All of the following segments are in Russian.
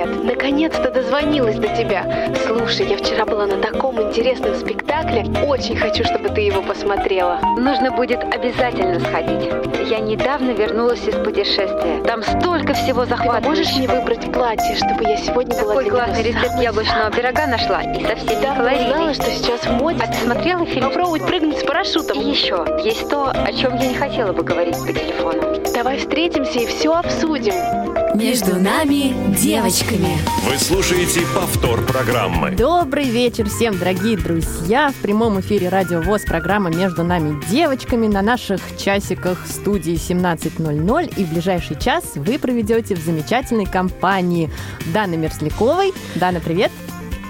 привет! Наконец-то дозвонилась до тебя. Слушай, я вчера была на таком интересном спектакле. Очень хочу, чтобы ты его посмотрела. Нужно будет обязательно сходить. Я недавно вернулась из путешествия. Там столько всего Ты захватывающего. поможешь мне выбрать платье, чтобы я сегодня была Такой классный рецепт самой яблочного пирога нашла. И со всеми Давно знала, что сейчас в моде. А ты смотрела фильм? Попробовать прыгнуть с парашютом. И еще, есть то, о чем я не хотела бы говорить по телефону. Давай встретимся и все обсудим. Между нами девочками. Вы слушаете повтор программы. Добрый вечер всем, дорогие друзья! В прямом эфире Радио ВОЗ программа «Между нами девочками» на наших часиках студии 17.00. И в ближайший час вы проведете в замечательной компании Даны Мерзляковой. Дана, привет!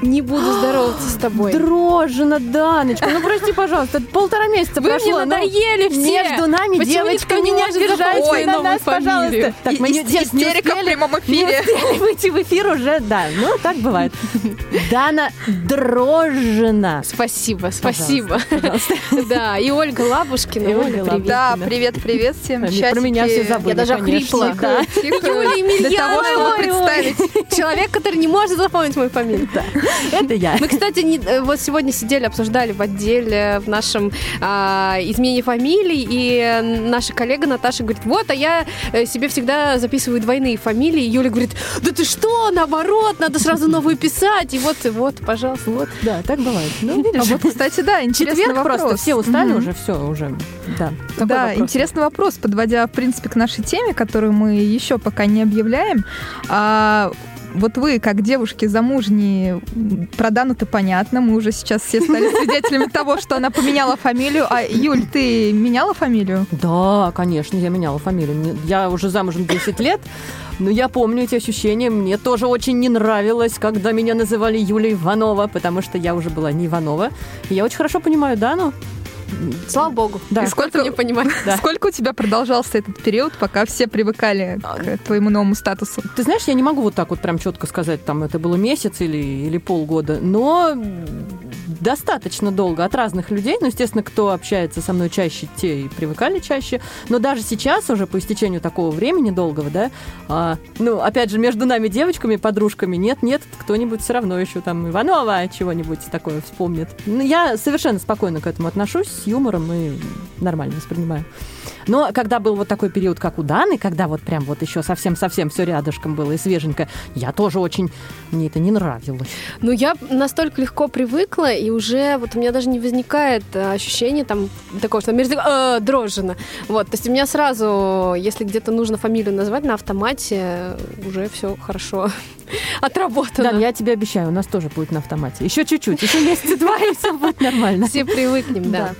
Не буду здороваться с тобой. Дрожжина, Даночка, ну прости, пожалуйста, полтора месяца Вы прошло. мне ну, надоели все. Между нами Почему девочка, не не может обижайте запомнить на нас, пожалуйста. Так, мы не, не истерика в успели- прямом Не эфире. успели выйти в эфир уже, да. Ну, так бывает. Дана Дрожжина. Спасибо, спасибо. Пожалуйста. Да, и Ольга Лабушкина. И Ольга привет. Да, Естественно. привет, привет всем. Про меня все забыли, Я даже охрипла. Юлия Для того, чтобы Емельянова. представить. Человек, который не может запомнить мою фамилию. Это я. Мы, кстати, не- э, вот сегодня сидели, обсуждали в отделе в нашем а, изменении фамилий, и наша коллега Наташа говорит, вот, а я э, себе всегда записываю двойные фамилии. И Юля говорит, да ты что, наоборот, надо сразу новую писать. И вот, и вот, пожалуйста. Вот, да, так бывает. Ну, А видишь, вот, кстати, да, интересный четверг вопрос. просто, все устали Мгм. уже, все, уже, да. Какой да, вопрос? интересный вопрос, подводя, в принципе, к нашей теме, которую мы еще пока не объявляем. А, вот вы, как девушки замужние, про Дану-то понятно, мы уже сейчас все стали свидетелями того, что она поменяла фамилию. А, Юль, ты меняла фамилию? Да, конечно, я меняла фамилию. Я уже замужем 10 лет, но я помню эти ощущения. Мне тоже очень не нравилось, когда меня называли Юлия Иванова, потому что я уже была не Иванова. И я очень хорошо понимаю Дану. Слава богу. Да. И сколько мне понимать? Да. Сколько у тебя продолжался этот период, пока все привыкали к твоему новому статусу? Ты знаешь, я не могу вот так вот прям четко сказать, там это было месяц или, или полгода, но достаточно долго от разных людей. Ну, естественно, кто общается со мной чаще, те и привыкали чаще. Но даже сейчас, уже по истечению такого времени долгого, да, а, ну, опять же, между нами девочками, подружками, нет-нет, кто-нибудь все равно еще там Иванова чего-нибудь такое вспомнит. Ну, я совершенно спокойно к этому отношусь, с юмором и нормально воспринимаю. Но когда был вот такой период, как у Даны, когда вот прям вот еще совсем-совсем все рядышком было и свеженько, я тоже очень... Мне это не нравилось. Ну, я настолько легко привыкла, и уже вот у меня даже не возникает э, ощущения там такого, что мерзляк, э, дрожжина. Вот, то есть у меня сразу, если где-то нужно фамилию назвать на автомате, э, уже все хорошо отработано. Да, я тебе обещаю, у нас тоже будет на автомате. Еще чуть-чуть, еще месяца два, и все будет нормально. Все привыкнем, да.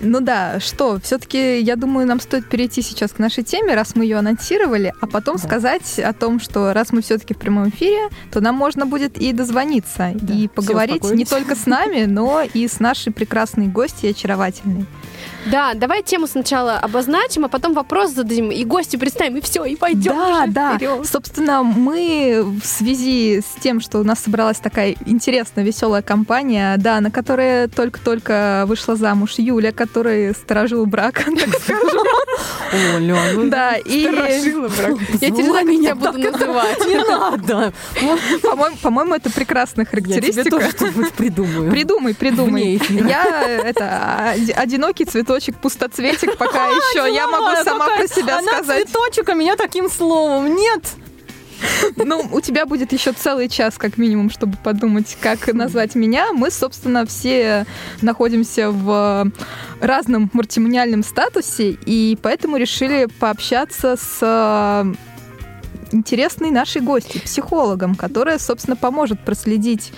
Ну да, что, все-таки, я думаю, нам стоит перейти сейчас к нашей теме, раз мы ее анонсировали, а потом Да. сказать о том, что раз мы все-таки в прямом эфире, то нам можно будет и дозвониться, Да, и поговорить не только с нами, но и с нашей прекрасной гостьей очаровательной. Да, давай тему сначала обозначим, а потом вопрос зададим, и гости представим, и все, и пойдем. Да, уже да. вперед. Собственно, мы в связи с тем, что у нас собралась такая интересная, веселая компания, да, на которая только-только вышла замуж Юля, которая сторожила брак, так скажем. Оля, ну, Да, и, Я знаю, как меня тебя буду так называть. Не надо. по-моему, это прекрасная Я тебе характеристика. тоже что-нибудь придумаю. Придумай, придумай. Я это оди- одинокий цветочек, пустоцветик пока еще. Я могу сама про себя Она сказать. цветочек, а меня таким словом. Нет. Ну, у тебя будет еще целый час, как минимум, чтобы подумать, как назвать меня. Мы, собственно, все находимся в разном мультимониальном статусе, и поэтому решили пообщаться с э, интересной нашей гостью, психологом, которая, собственно, поможет проследить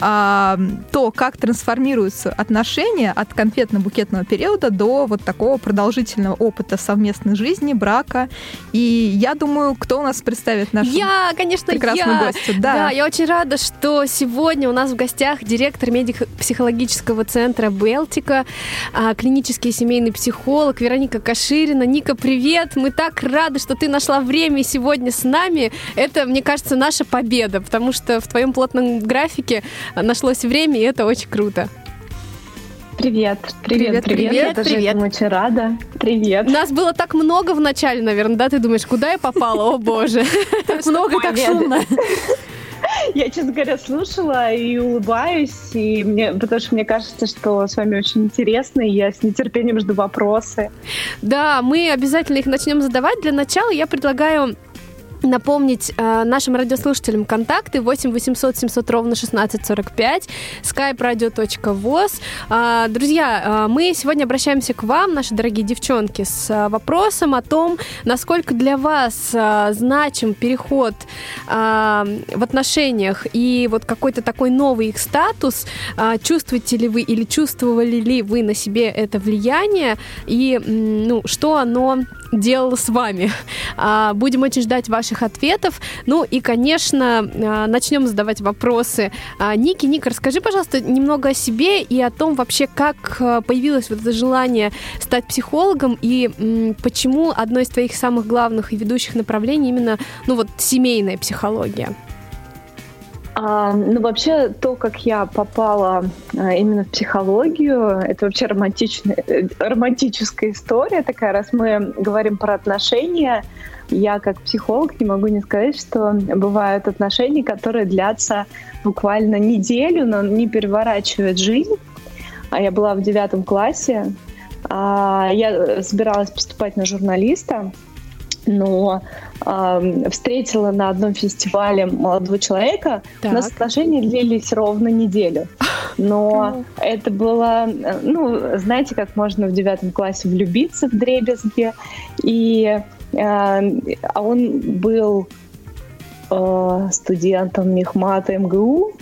а, то, как трансформируются отношения от конфетно-букетного периода до вот такого продолжительного опыта совместной жизни, брака. И я думаю, кто у нас представит нашу Я, конечно, прекрасную я. гостью? Да. Да. я очень рада, что сегодня у нас в гостях директор медико-психологического центра Белтика, а, клинический семейный психолог Вероника Каширина. Ника, привет! Мы так рады, что ты нашла время сегодня с нами. Это, мне кажется, наша победа, потому что в твоем плотном графике нашлось время, и это очень круто. Привет, привет, Привет, привет, привет, я тоже привет. этому очень рада. Привет. Нас было так много в начале, наверное, да? Ты думаешь, куда я попала? О, боже. Так много так шумно. Я, честно говоря, слушала и улыбаюсь, и мне, потому что мне кажется, что с вами очень интересно, и я с нетерпением жду вопросы. Да, мы обязательно их начнем задавать. Для начала я предлагаю напомнить э, нашим радиослушателям контакты 8 800 700 ровно 1645 skype-radio.voz. А, друзья, а, мы сегодня обращаемся к вам, наши дорогие девчонки, с а, вопросом о том, насколько для вас а, значим переход а, в отношениях и вот какой-то такой новый их статус. А, чувствуете ли вы или чувствовали ли вы на себе это влияние и м, ну, что оно делало с вами? А, Будем очень ждать ваших ответов. Ну и, конечно, а, начнем задавать вопросы. А, Ники, Ника, расскажи, пожалуйста, немного о себе и о том вообще, как появилось вот это желание стать психологом и почему одно из твоих самых главных и ведущих направлений именно, ну вот, семейная психология. А, ну, вообще, то, как я попала а, именно в психологию, это вообще романтичная, э, романтическая история такая, раз мы говорим про отношения, я как психолог не могу не сказать, что бывают отношения, которые длятся буквально неделю, но не переворачивают жизнь. А я была в девятом классе, а, я собиралась поступать на журналиста, но э, встретила на одном фестивале молодого человека. Так. У нас отношения длились ровно неделю. Но это было, ну, знаете, как можно в девятом классе влюбиться в дребезге. И, э, а он был э, студентом Мехмата МГУ,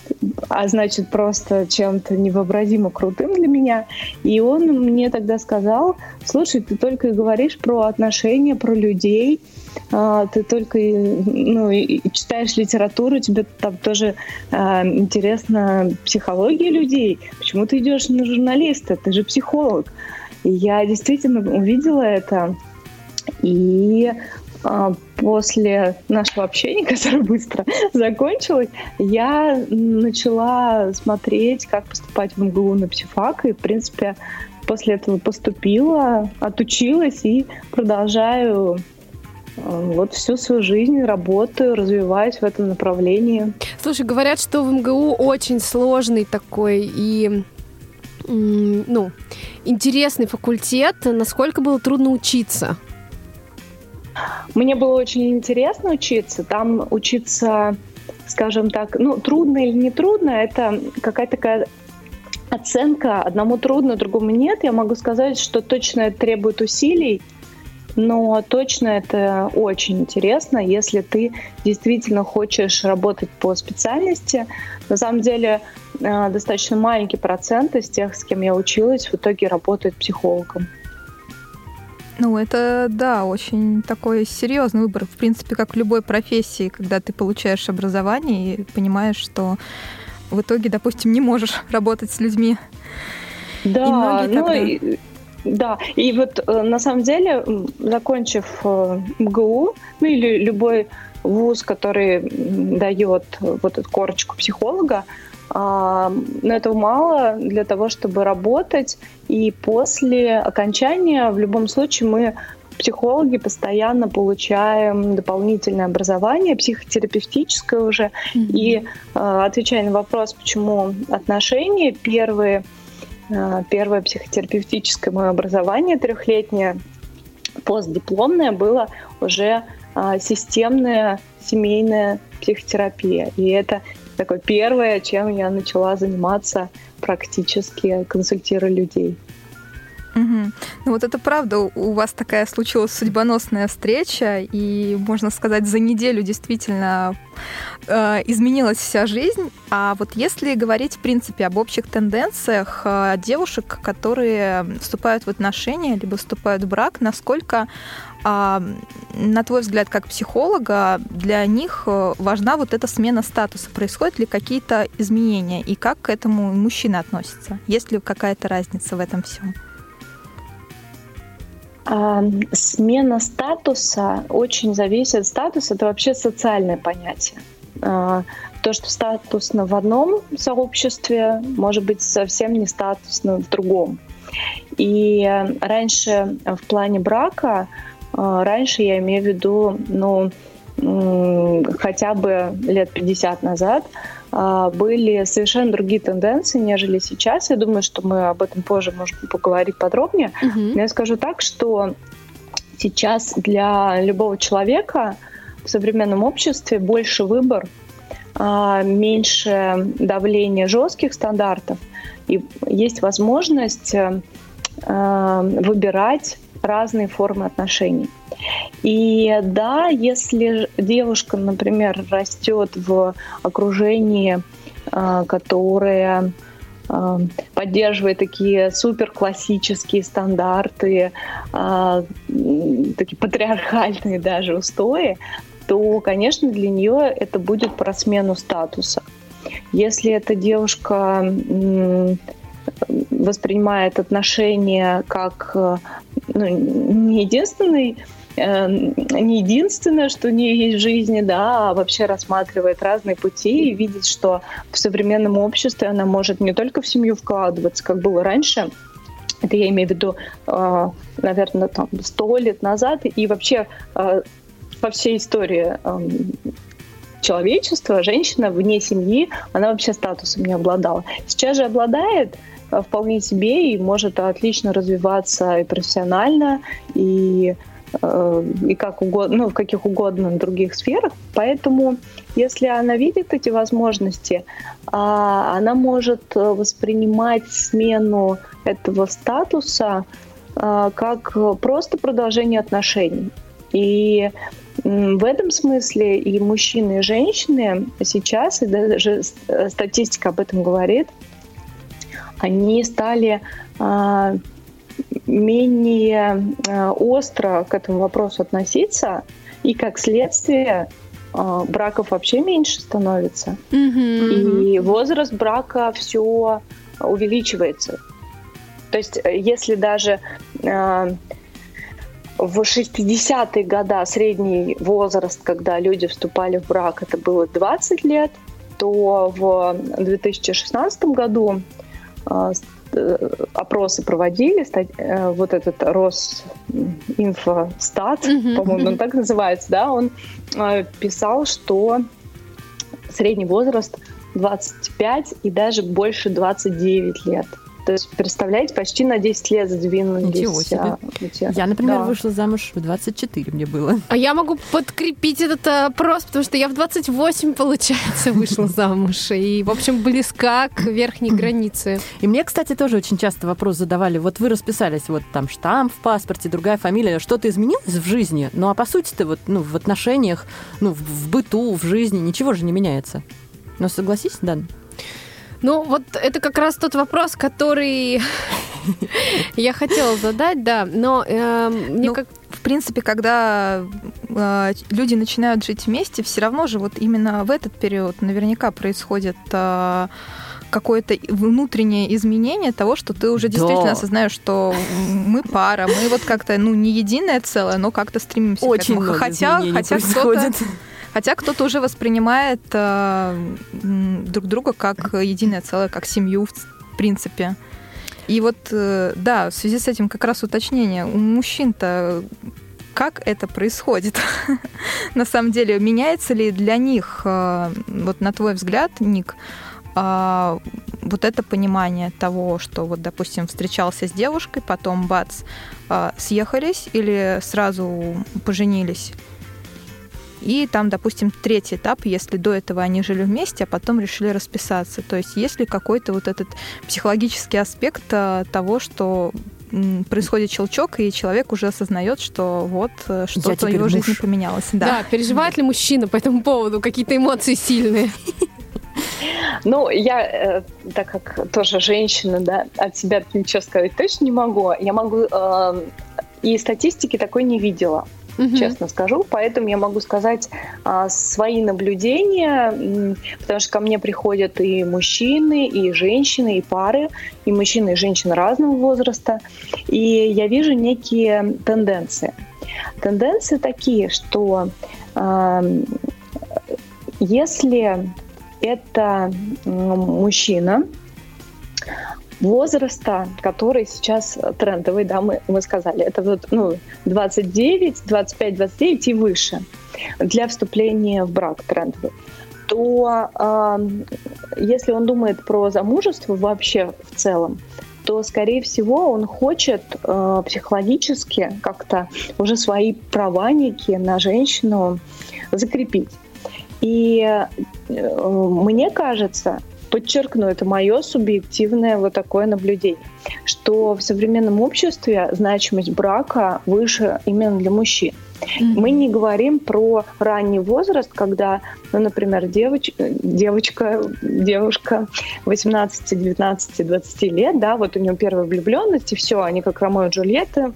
а значит просто чем-то невообразимо крутым для меня. И он мне тогда сказал, слушай, ты только и говоришь про отношения, про людей, а, ты только ну, читаешь литературу, тебе там тоже а, интересна психология людей. Почему ты идешь на журналиста? Ты же психолог. И я действительно увидела это. И после нашего общения, которое быстро закончилось, я начала смотреть, как поступать в МГУ на психфак. И, в принципе, после этого поступила, отучилась и продолжаю а, вот всю свою жизнь работаю, развиваюсь в этом направлении. Слушай, говорят, что в МГУ очень сложный такой и ну, интересный факультет. Насколько было трудно учиться? Мне было очень интересно учиться. Там учиться, скажем так, ну, трудно или не трудно, это какая-то такая оценка. Одному трудно, другому нет. Я могу сказать, что точно это требует усилий, но точно это очень интересно, если ты действительно хочешь работать по специальности. На самом деле э, достаточно маленький процент из тех, с кем я училась, в итоге работает психологом. Ну, это, да, очень такой серьезный выбор. В принципе, как в любой профессии, когда ты получаешь образование и понимаешь, что в итоге, допустим, не можешь работать с людьми. Да, И ну и- да, и вот э, на самом деле, закончив э, МГУ, ну или любой вуз, который дает вот эту корочку психолога, но этого мало для того, чтобы работать. И после окончания, в любом случае, мы психологи постоянно получаем дополнительное образование, психотерапевтическое уже. И э, отвечая на вопрос, почему отношения, первые, э, первое психотерапевтическое мое образование трехлетнее, постдипломное, было уже системная семейная психотерапия. И это такое первое, чем я начала заниматься практически, консультируя людей. Мгм. Ну вот это правда, у- вас такая случилась судьбоносная встреча, и, можно сказать, за неделю действительно э, изменилась вся жизнь. А вот если говорить, в принципе, об общих тенденциях э, девушек, которые вступают в отношения, либо вступают в брак, насколько, а, на твой взгляд, как психолога, для них э, важна вот эта смена статуса? Происходят ли какие-то изменения? И как к этому мужчины относятся? Есть ли какая-то разница в этом всем? А, Смена статуса очень зависит. Статус это вообще социальное понятие. э, то, что статусно в одном сообществе, может быть совсем не статусно в другом. И раньше в плане брака, э, раньше я имею в виду, ну, хотя бы лет 50 назад, были совершенно другие тенденции, нежели сейчас. Я думаю, что мы об этом позже можем поговорить подробнее. Угу. Но я скажу так, что сейчас для любого человека в современном обществе больше выбор, а, меньше давления жестких стандартов, и есть возможность э, выбирать разные формы отношений. И да, если девушка, например, растет в окружении, э, которое э, поддерживает такие супер классические стандарты, такие патриархальные даже устои, то, конечно, для нее это будет про смену статуса. Если эта девушка воспринимает отношения как ну, не единственный э, не единственное, что у нее есть в жизни, да, а вообще рассматривает разные пути и видит, что в современном обществе она может не только в семью вкладываться, как было раньше, это я имею в виду, э, наверное, там сто лет назад, и вообще э, во всей истории эм, человечества женщина вне семьи, она вообще статусом не обладала. Сейчас же обладает вполне себе и может отлично развиваться и профессионально, и, э, и как угодно, ну, в каких угодно других сферах. Поэтому, если она видит эти возможности, а, она может э, воспринимать смену этого статуса как просто продолжение отношений. И в этом смысле и мужчины, и женщины сейчас, и даже э, статистика об этом говорит, они стали а, менее а, остро к этому вопросу относиться, и как следствие а, браков вообще меньше становится. Mm-hmm. И возраст брака все увеличивается. То есть, э, если даже в 60-е годы средний возраст, когда люди вступали в брак, это было 20 лет, то в 2016 году э, э, опросы проводили, э, вот этот Росинфостат, mm-hmm. по-моему, он так называется, да, он писал, что средний возраст 25 и даже больше 29 лет. То есть, представляете, почти на 10 лет сдвинулись. Ничего себе. Эти... Я, например, да. вышла замуж в 24 мне было. А я могу подкрепить этот опрос, потому что я в 28, получается, вышла замуж. И, в общем, близка к верхней границе. И мне, кстати, тоже очень часто вопрос задавали. Вот вы расписались, вот там штамп в паспорте, другая фамилия. Что-то изменилось в жизни? Ну, а по сути-то вот ну, в отношениях, ну, в быту, в жизни ничего же не меняется. Но согласись, Дан? Ну, вот это как раз тот вопрос, который я хотела задать, да, но э, мне ну, как... В принципе, когда э, люди начинают жить вместе, все равно же вот именно в этот период наверняка происходит э, какое-то внутреннее изменение того, что ты уже действительно да. осознаешь, что мы пара, мы вот как-то, ну, не единое целое, но как-то стремимся Очень к этому. Хотя, хотя кто-то Хотя кто-то уже воспринимает э, друг друга как единое целое, как семью, в принципе. И вот, э, да, в связи с этим как раз уточнение. У мужчин-то как это происходит? на самом деле, меняется ли для них, э, вот на твой взгляд, Ник, э, вот это понимание того, что вот, допустим, встречался с девушкой, потом бац, э, съехались или сразу поженились? И там, допустим, третий этап, если до этого они жили вместе, а потом решили расписаться. То есть есть ли какой-то вот этот психологический аспект э, того, что происходит щелчок, и человек уже осознает, что вот э, что-то в его муж. жизни поменялось. Да. да, переживает ли мужчина по этому поводу какие-то эмоции сильные? Ну, я, э, так как тоже женщина, да, от себя ничего сказать точно не могу. Я могу э, и статистики такой не видела угу. честно скажу. Поэтому я могу сказать а, свои наблюдения, потому что ко мне приходят и мужчины, и женщины, и пары, и мужчины, и женщины разного возраста. И я вижу некие тенденции. Тенденции такие, что а, если это мужчина возраста, который сейчас трендовый, да, мы, мы сказали, это вот ну, 29, 25, 29 и выше для вступления в брак трендовый то э, если он думает про замужество вообще в целом, то, скорее всего, он хочет э, психологически как-то уже свои права некие на женщину закрепить. И э, мне кажется, подчеркну, это мое субъективное вот такое наблюдение, что в современном обществе значимость брака выше именно для мужчин. Mm-hmm. Мы не говорим про ранний возраст, когда, ну, например, девоч, девочка, девушка 18, 19, 20 лет, да, вот у нее первая влюбленность, и все, они как Ромео и Джульетта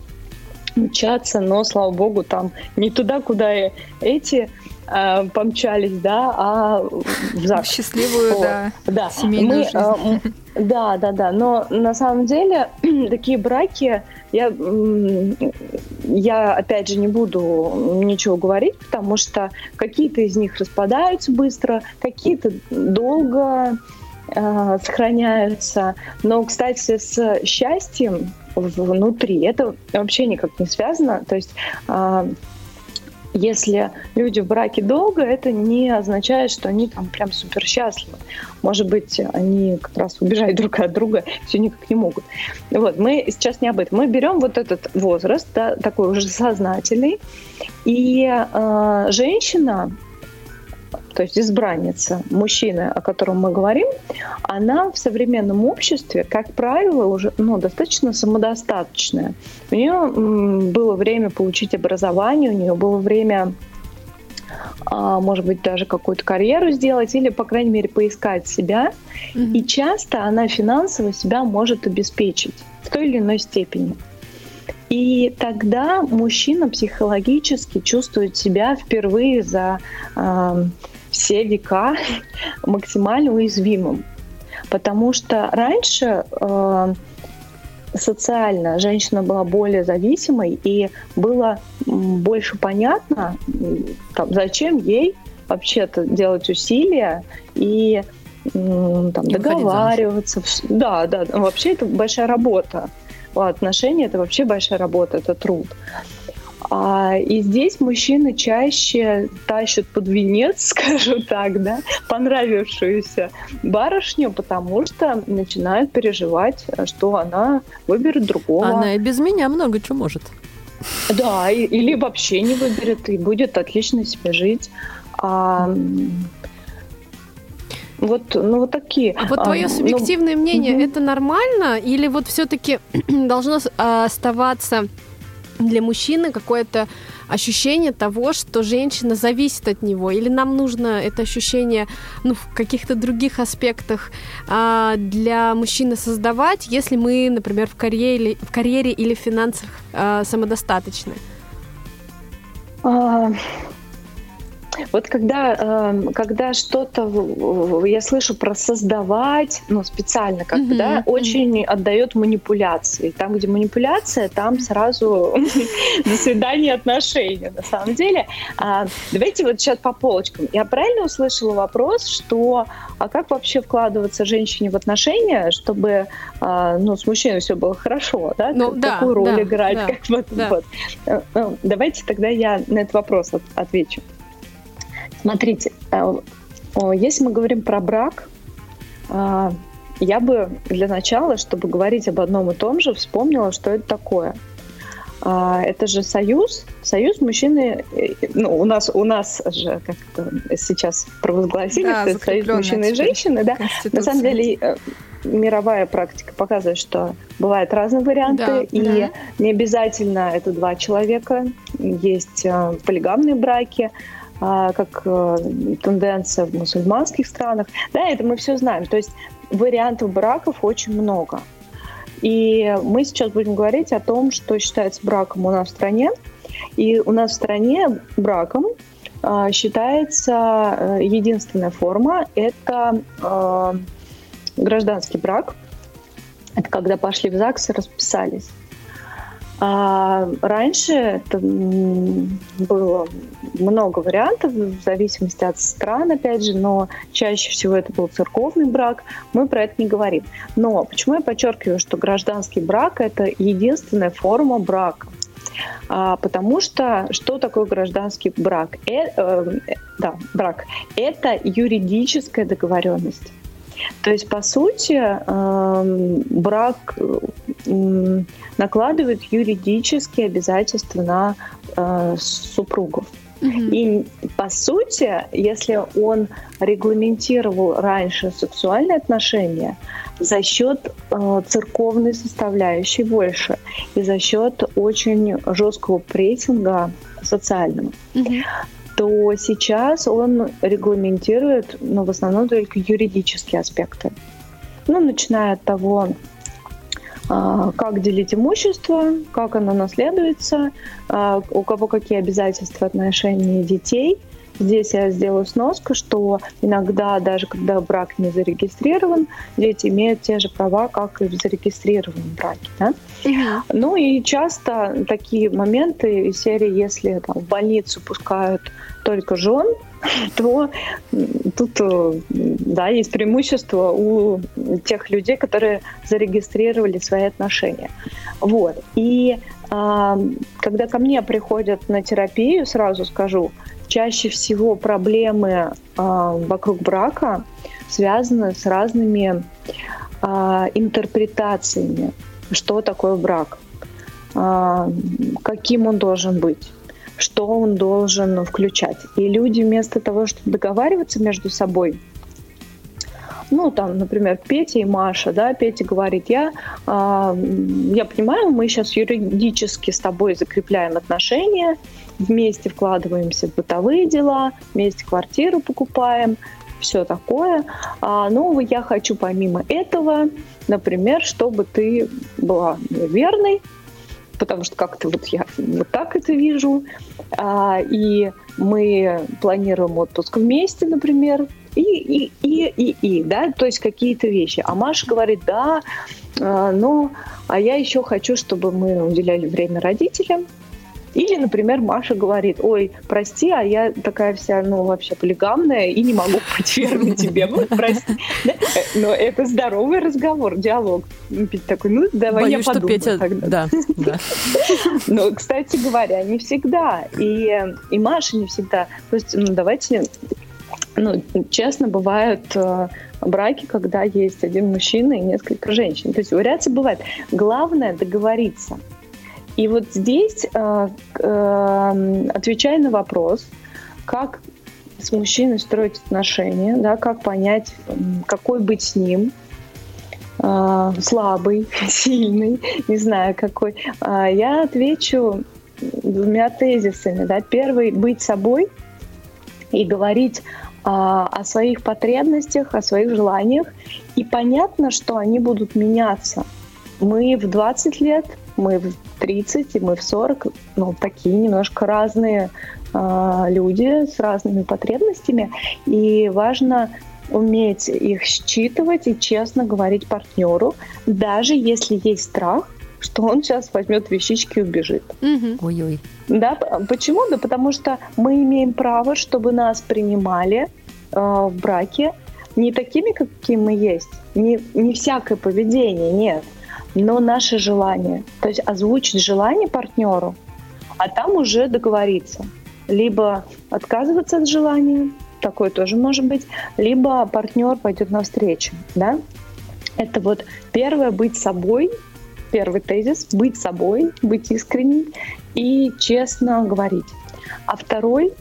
мчатся, но, слава богу, там не туда, куда эти э, помчались, да, а в ЗАГС. Счастливую, вот. да, да. семейную Мы, жизнь. Э, да, да, да. Но на самом деле такие браки, я, я опять же не буду ничего говорить, потому что какие-то из них распадаются быстро, какие-то долго э, сохраняются. Но, кстати, с счастьем внутри это вообще никак не связано. То есть э, если люди в браке долго, это не означает, что они там прям супер счастливы. Может быть, они как раз убежать друг от друга все никак не могут. Вот, мы сейчас не об этом. Мы берем вот этот возраст, да, такой уже сознательный, и э, женщина то есть избранница мужчины, о котором мы говорим, она в современном обществе, как правило, уже ну, достаточно самодостаточная. У нее было время получить образование, у нее было время а, может быть, даже какую-то карьеру сделать или, по крайней мере, поискать себя. Mm-hmm. И часто она финансово себя может обеспечить в той или иной степени. И тогда мужчина психологически чувствует себя впервые за э, все века максимально уязвимым. Потому что раньше э, социально женщина была более зависимой, и было больше понятно, там, зачем ей вообще-то делать усилия и там, договариваться. Да, да, вообще это большая работа. Отношения это вообще большая работа, это труд. А, и здесь мужчины чаще тащат под венец, скажу так, да, понравившуюся барышню, потому что начинают переживать, что она выберет другого. Она и без меня много чего может. Да, и, или вообще не выберет, и будет отлично себе жить. А, вот, ну вот такие. А вот твое а, субъективное ну, мнение, угу. это нормально или вот все-таки должно оставаться для мужчины какое-то ощущение того, что женщина зависит от него, или нам нужно это ощущение ну, в каких-то других аспектах а, для мужчины создавать, если мы, например, в карьере, в карьере или в финансах а, самодостаточны? Вот когда, эм, когда что-то я слышу про создавать, ну, специально как бы, mm-hmm. да, очень отдает манипуляции. Там, где манипуляция, там сразу до свидания отношения, на самом деле. А, давайте вот сейчас по полочкам. Я правильно услышала вопрос, что а как вообще вкладываться женщине в отношения, чтобы а, ну, с мужчиной все было хорошо, да? Ну, да Какую роль да, играть? Да, как вот, да. вот. Э, э, давайте тогда я на этот вопрос отвечу. Смотрите, э, если мы говорим про брак, э, я бы для начала, чтобы говорить об одном и том же, вспомнила, что это такое. Э, это же союз, союз мужчины, ну, у нас, у нас же, как сейчас провозгласили, да, это союз мужчины и женщины, да, на самом деле мировая практика показывает, что бывают разные варианты, да, и да. не обязательно это два человека, есть полигамные браки, а, как э, тенденция в мусульманских странах. Да, это мы все знаем. То есть вариантов браков очень много. И мы сейчас будем говорить о том, что считается браком у нас в стране. И у нас в стране браком э, считается э, единственная форма – это э, гражданский брак. Это когда пошли в ЗАГС и расписались. А раньше это было много вариантов в зависимости от стран, опять же, но чаще всего это был церковный брак. Мы про это не говорим. Но почему я подчеркиваю, что гражданский брак это единственная форма брака? А, потому что что такое гражданский брак? Э, э, да, брак. Это юридическая договоренность. То есть, по сути, э, брак накладывает юридические обязательства на э, супругов. И по сути, если он регламентировал раньше сексуальные отношения за счет э, церковной составляющей больше и за счет очень жесткого прессинга социального, mm-hmm. То сейчас он регламентирует, ну, в основном только юридические аспекты. Ну, начиная от того, а, как делить имущество, как оно наследуется, а, у кого какие обязательства в отношении детей. Здесь я сделаю сноску, что иногда, даже когда брак не зарегистрирован, дети имеют те же права, как и в зарегистрированном браке. Да? Ну и часто такие моменты из серии, если там, в больницу пускают только жен, то тут, э, да, есть преимущество у тех людей, которые зарегистрировали свои отношения. Вот. И когда ко мне приходят на терапию, сразу скажу, чаще всего проблемы а, вокруг брака связаны с разными а, интерпретациями, что такое брак, каким он должен быть что он должен включать. И люди вместо того, чтобы договариваться между собой, ну, там, например, Петя и Маша, да, Петя говорит, я, э, я понимаю, мы сейчас юридически с тобой закрепляем отношения, вместе вкладываемся в бытовые дела, вместе квартиру покупаем, все такое. А, но я хочу помимо этого, например, чтобы ты была верной, потому что как-то вот я вот так это вижу. А, и мы планируем отпуск вместе, например, и, и, и, и, и, да, то есть какие-то вещи. А Маша говорит, да, ну, а я еще хочу, чтобы мы уделяли время родителям, или, например, Маша говорит, ой, прости, а я такая вся, ну, вообще полигамная и не могу быть верной тебе, вот, прости. Но это здоровый разговор, диалог. Петя такой, ну, давай Боюсь, я подумаю что Петя... тогда. Да, да. Но, кстати говоря, не всегда. И, и Маша не всегда. То есть, ну, давайте ну, честно, бывают э, браки, когда есть один мужчина и несколько женщин. То есть вариации бывают. Главное договориться. И вот здесь, э, э, отвечая на вопрос, как с мужчиной строить отношения, да, как понять, какой быть с ним, слабый, сильный, не знаю какой, я отвечу двумя тезисами. Да. Первый – быть собой и говорить о своих потребностях, о своих желаниях. И понятно, что они будут меняться. Мы в 20 лет мы в 30 и мы в 40, ну, такие немножко разные э, люди с разными потребностями, и важно уметь их считывать и честно говорить партнеру, даже если есть страх, что он сейчас возьмет вещички и убежит. Ой-ой. Да, почему? Да потому что мы имеем право, чтобы нас принимали э, в браке не такими, какие мы есть, не, не всякое поведение, нет но наше желание. То есть озвучить желание партнеру, а там уже договориться. Либо отказываться от желания, такое тоже может быть, либо партнер пойдет навстречу. Да? Это вот первое быть собой, первый тезис, быть собой, быть искренним и честно говорить. А второй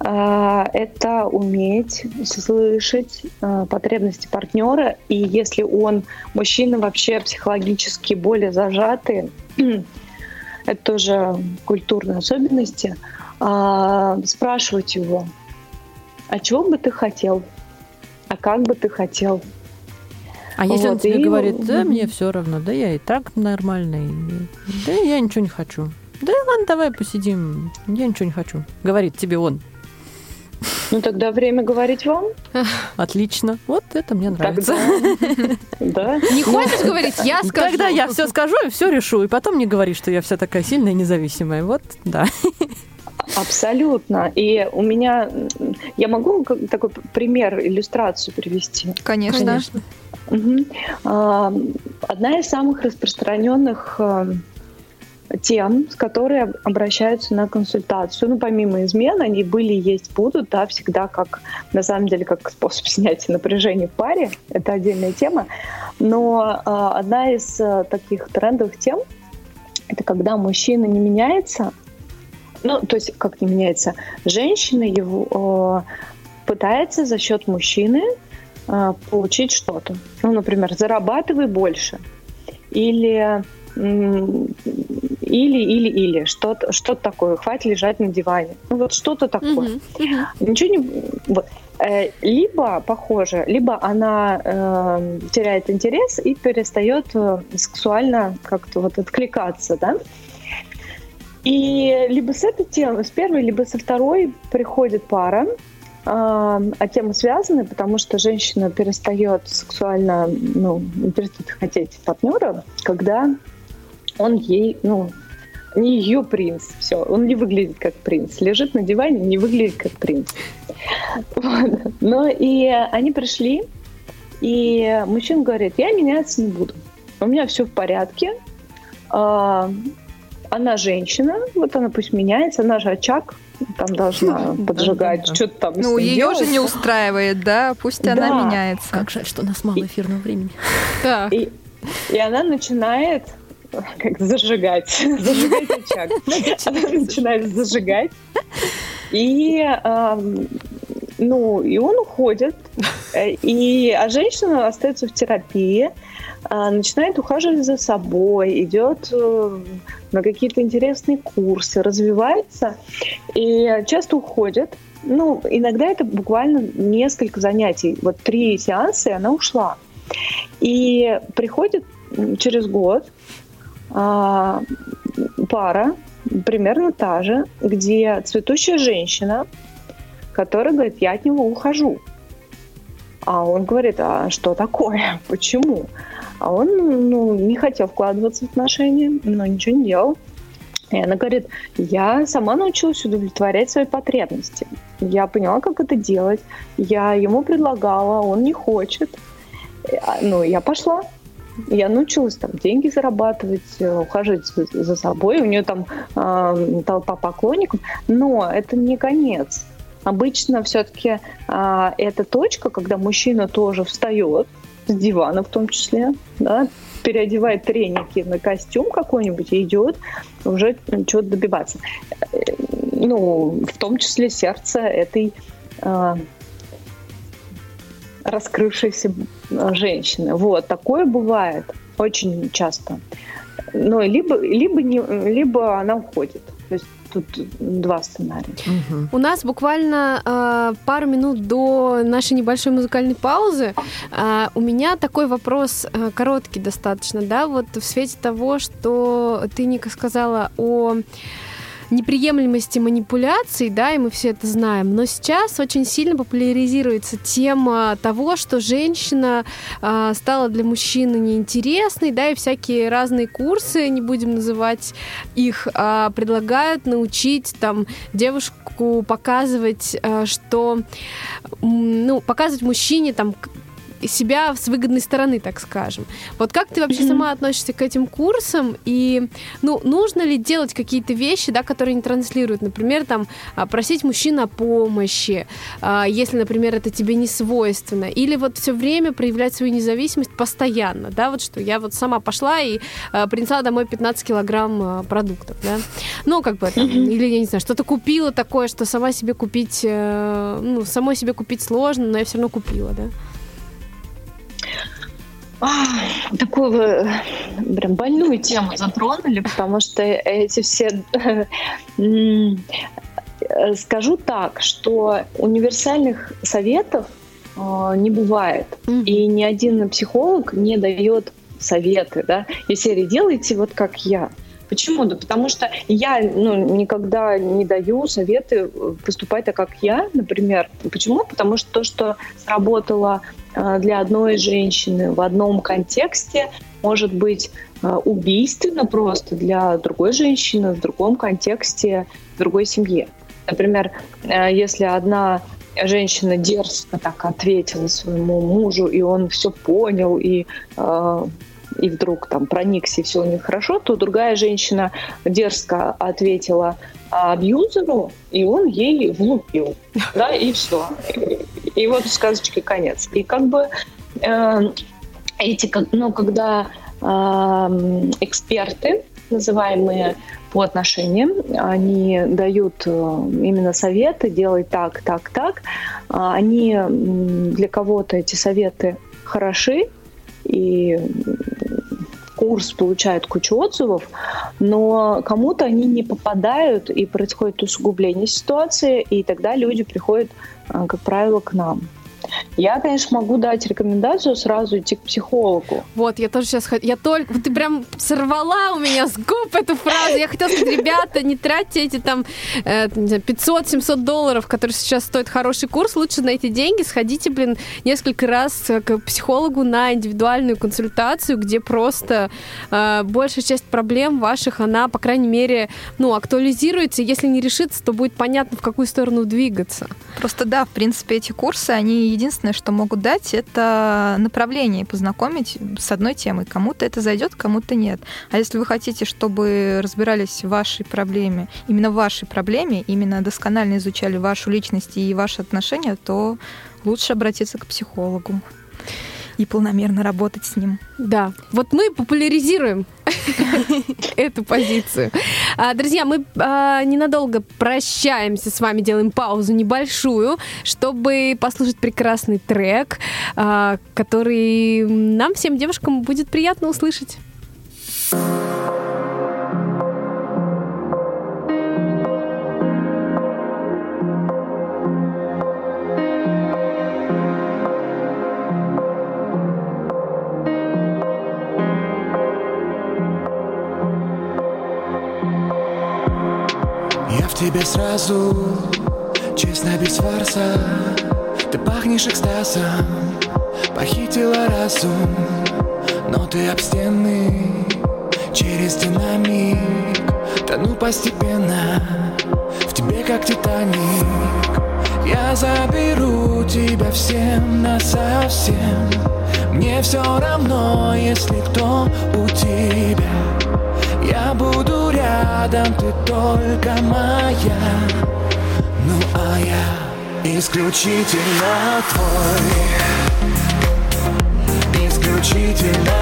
а, это уметь слышать а, потребности партнера. И если он, мужчина вообще психологически более зажатый, это тоже культурные особенности, а, спрашивать его, а чего бы ты хотел? А как бы ты хотел? А если вот, он тебе и... говорит, да, мне все равно, да я и так нормальный, да я ничего не хочу. Да ладно, давай посидим, я ничего не хочу. Говорит тебе он. Ну тогда время говорить вам. Отлично. Вот это мне нравится. Да. Не хочешь говорить? Я скажу. Тогда я все скажу и все решу, и потом не говори, что я вся такая сильная и независимая. Вот, да. Абсолютно. И у меня... Я могу такой пример, иллюстрацию привести? Конечно. Конечно. А, Одна из самых распространенных э, тем, с которой об- обращаются на консультацию, ну, помимо измен, они были, есть, будут, да, всегда как, на самом деле, как способ снятия напряжения в паре, это отдельная тема, но а, одна из э, таких трендовых тем, это когда мужчина не меняется, ну, то есть, как не меняется, женщина его э, пытается за счет мужчины э, получить что-то. Ну, например, зарабатывай больше. Или или, или, или, что-то что такое, хватит лежать на диване. Ну, вот что-то такое. Мгм. Ничего не... Вот. Э, Либо, похоже, либо она э, теряет интерес и перестает э, сексуально как-то вот откликаться, да? И либо с этой темы, с первой, либо со второй приходит пара, а а темы связаны, потому что женщина перестает сексуально, ну, перестает хотеть партнера, когда он ей, ну, не ее принц, все, он не выглядит как принц, лежит на диване, не выглядит как принц. Вот. Но и они пришли, и мужчина говорит, я меняться не буду, у меня все в порядке, А, она женщина, вот она пусть меняется, она же очаг, там должна поджигать, что-то там. Ну, ее же не устраивает, да? Пусть она меняется. Как жаль, что у нас мало эфирного времени. Так. И, она начинает как зажигать, зажигать очаг. Она начинает зажигать. И, ну, и он уходит. И, а женщина остается в терапии, а, начинает ухаживать за собой, идет э, на какие-то интересные курсы, развивается и часто уходит. Ну, иногда это буквально несколько занятий. Вот три сеанса, и она ушла. И приходит через год а, пара, примерно та же, где цветущая женщина, которая говорит, я от него ухожу. А он говорит, а что такое? Почему? А он ну, не хотел вкладываться в отношения, но ничего не делал. И она говорит, я сама научилась удовлетворять свои потребности. Я поняла, как это делать. Я ему предлагала, он не хочет. А, Ну, я пошла. Я научилась там деньги зарабатывать, э, ухаживать за, собой. У нее там э, толпа поклонников. Но это не конец. Обычно все-таки это точка, когда мужчина тоже встает с дивана в том числе, да, переодевает треники на костюм какой-нибудь и идет уже чего-то добиваться. Э, Ну, в том числе сердце этой а, раскрывшейся а, женщины. Вот, такое бывает очень часто. Ну, либо, либо, не, либо она уходит. Тут два сценария. Мгм. У нас буквально э, пару минут до нашей небольшой музыкальной паузы. Э, у меня такой вопрос э, короткий достаточно, да, вот в свете того, что ты, Ника, сказала о неприемлемости манипуляций, да, и мы все это знаем. Но сейчас очень сильно популяризируется тема того, что женщина а, стала для мужчины неинтересной, да, и всякие разные курсы, не будем называть их, а, предлагают научить там девушку показывать, а, что, ну, показывать мужчине там себя с выгодной стороны, так скажем. Вот как ты вообще сама относишься к этим курсам? И, ну, нужно ли делать какие-то вещи, да, которые не транслируют, например, там а, просить мужчин о помощи, а, если, например, это тебе не свойственно, или вот все время проявлять свою независимость постоянно, да, вот что я вот сама пошла и а, принесла домой 15 килограмм продуктов, да, ну, как бы, там, или, я не знаю, что-то купила такое, что сама себе купить, э, ну, самой себе купить сложно, но я все равно купила, да. Такую вы прям больную тему затронули, потому что эти все... э, Скажу так, что универсальных советов э, не бывает. И ни один психолог не дает советы, да, и серии делайте вот как я. Почему? Да потому что я ну, никогда не даю советы поступать так, как я, например. Почему? Потому что то, что сработало э, для одной женщины в одном контексте, может быть э, убийственно просто для другой женщины в другом контексте, в другой семье. Например, э, если одна женщина дерзко так ответила своему мужу, и он все понял, и и вдруг там проникся, и все у них хорошо, то другая женщина дерзко ответила абьюзеру, и он ей влупил, да, и все. И, вот сказочки конец. И как бы э, эти, ну, когда э, эксперты, называемые по отношениям, они дают э, именно советы, делай так, так, так. А они для кого-то эти советы хороши, и курс получает кучу отзывов, но кому-то они не попадают, и происходит усугубление ситуации, и тогда люди приходят, как правило, к нам. Я, конечно, могу дать рекомендацию сразу идти к психологу. Вот, я тоже сейчас... Я только... Ты прям сорвала у меня с губ эту фразу. Я хотела сказать, ребята, не тратьте эти там 500-700 э, долларов, которые сейчас стоит хороший курс. Лучше на эти деньги сходите, блин, несколько раз к психологу на индивидуальную консультацию, где просто э, большая часть проблем ваших, она, по крайней мере, ну, актуализируется. Если не решится, то будет понятно, в какую сторону двигаться. Просто да, в принципе, эти курсы, они единственное, что могут дать, это направление, познакомить с одной темой. Кому-то это зайдет, кому-то нет. А если вы хотите, чтобы разбирались в вашей проблеме, именно в вашей проблеме, именно досконально изучали вашу личность и ваши отношения, то лучше обратиться к психологу и полномерно работать с ним. Да, вот мы популяризируем эту позицию. А, друзья, мы а, ненадолго прощаемся с вами, делаем паузу небольшую, чтобы послушать прекрасный трек, а, который нам всем девушкам будет приятно услышать. Тебе сразу Честно, без фарса. Ты пахнешь экстазом Похитила разум. Но ты об стены Через динамик. Тону постепенно В тебе как Титаник. Я заберу тебя всем на совсем. Мне все равно, если кто у тебя буду рядом, ты только моя. Ну а я исключительно твой. Исключительно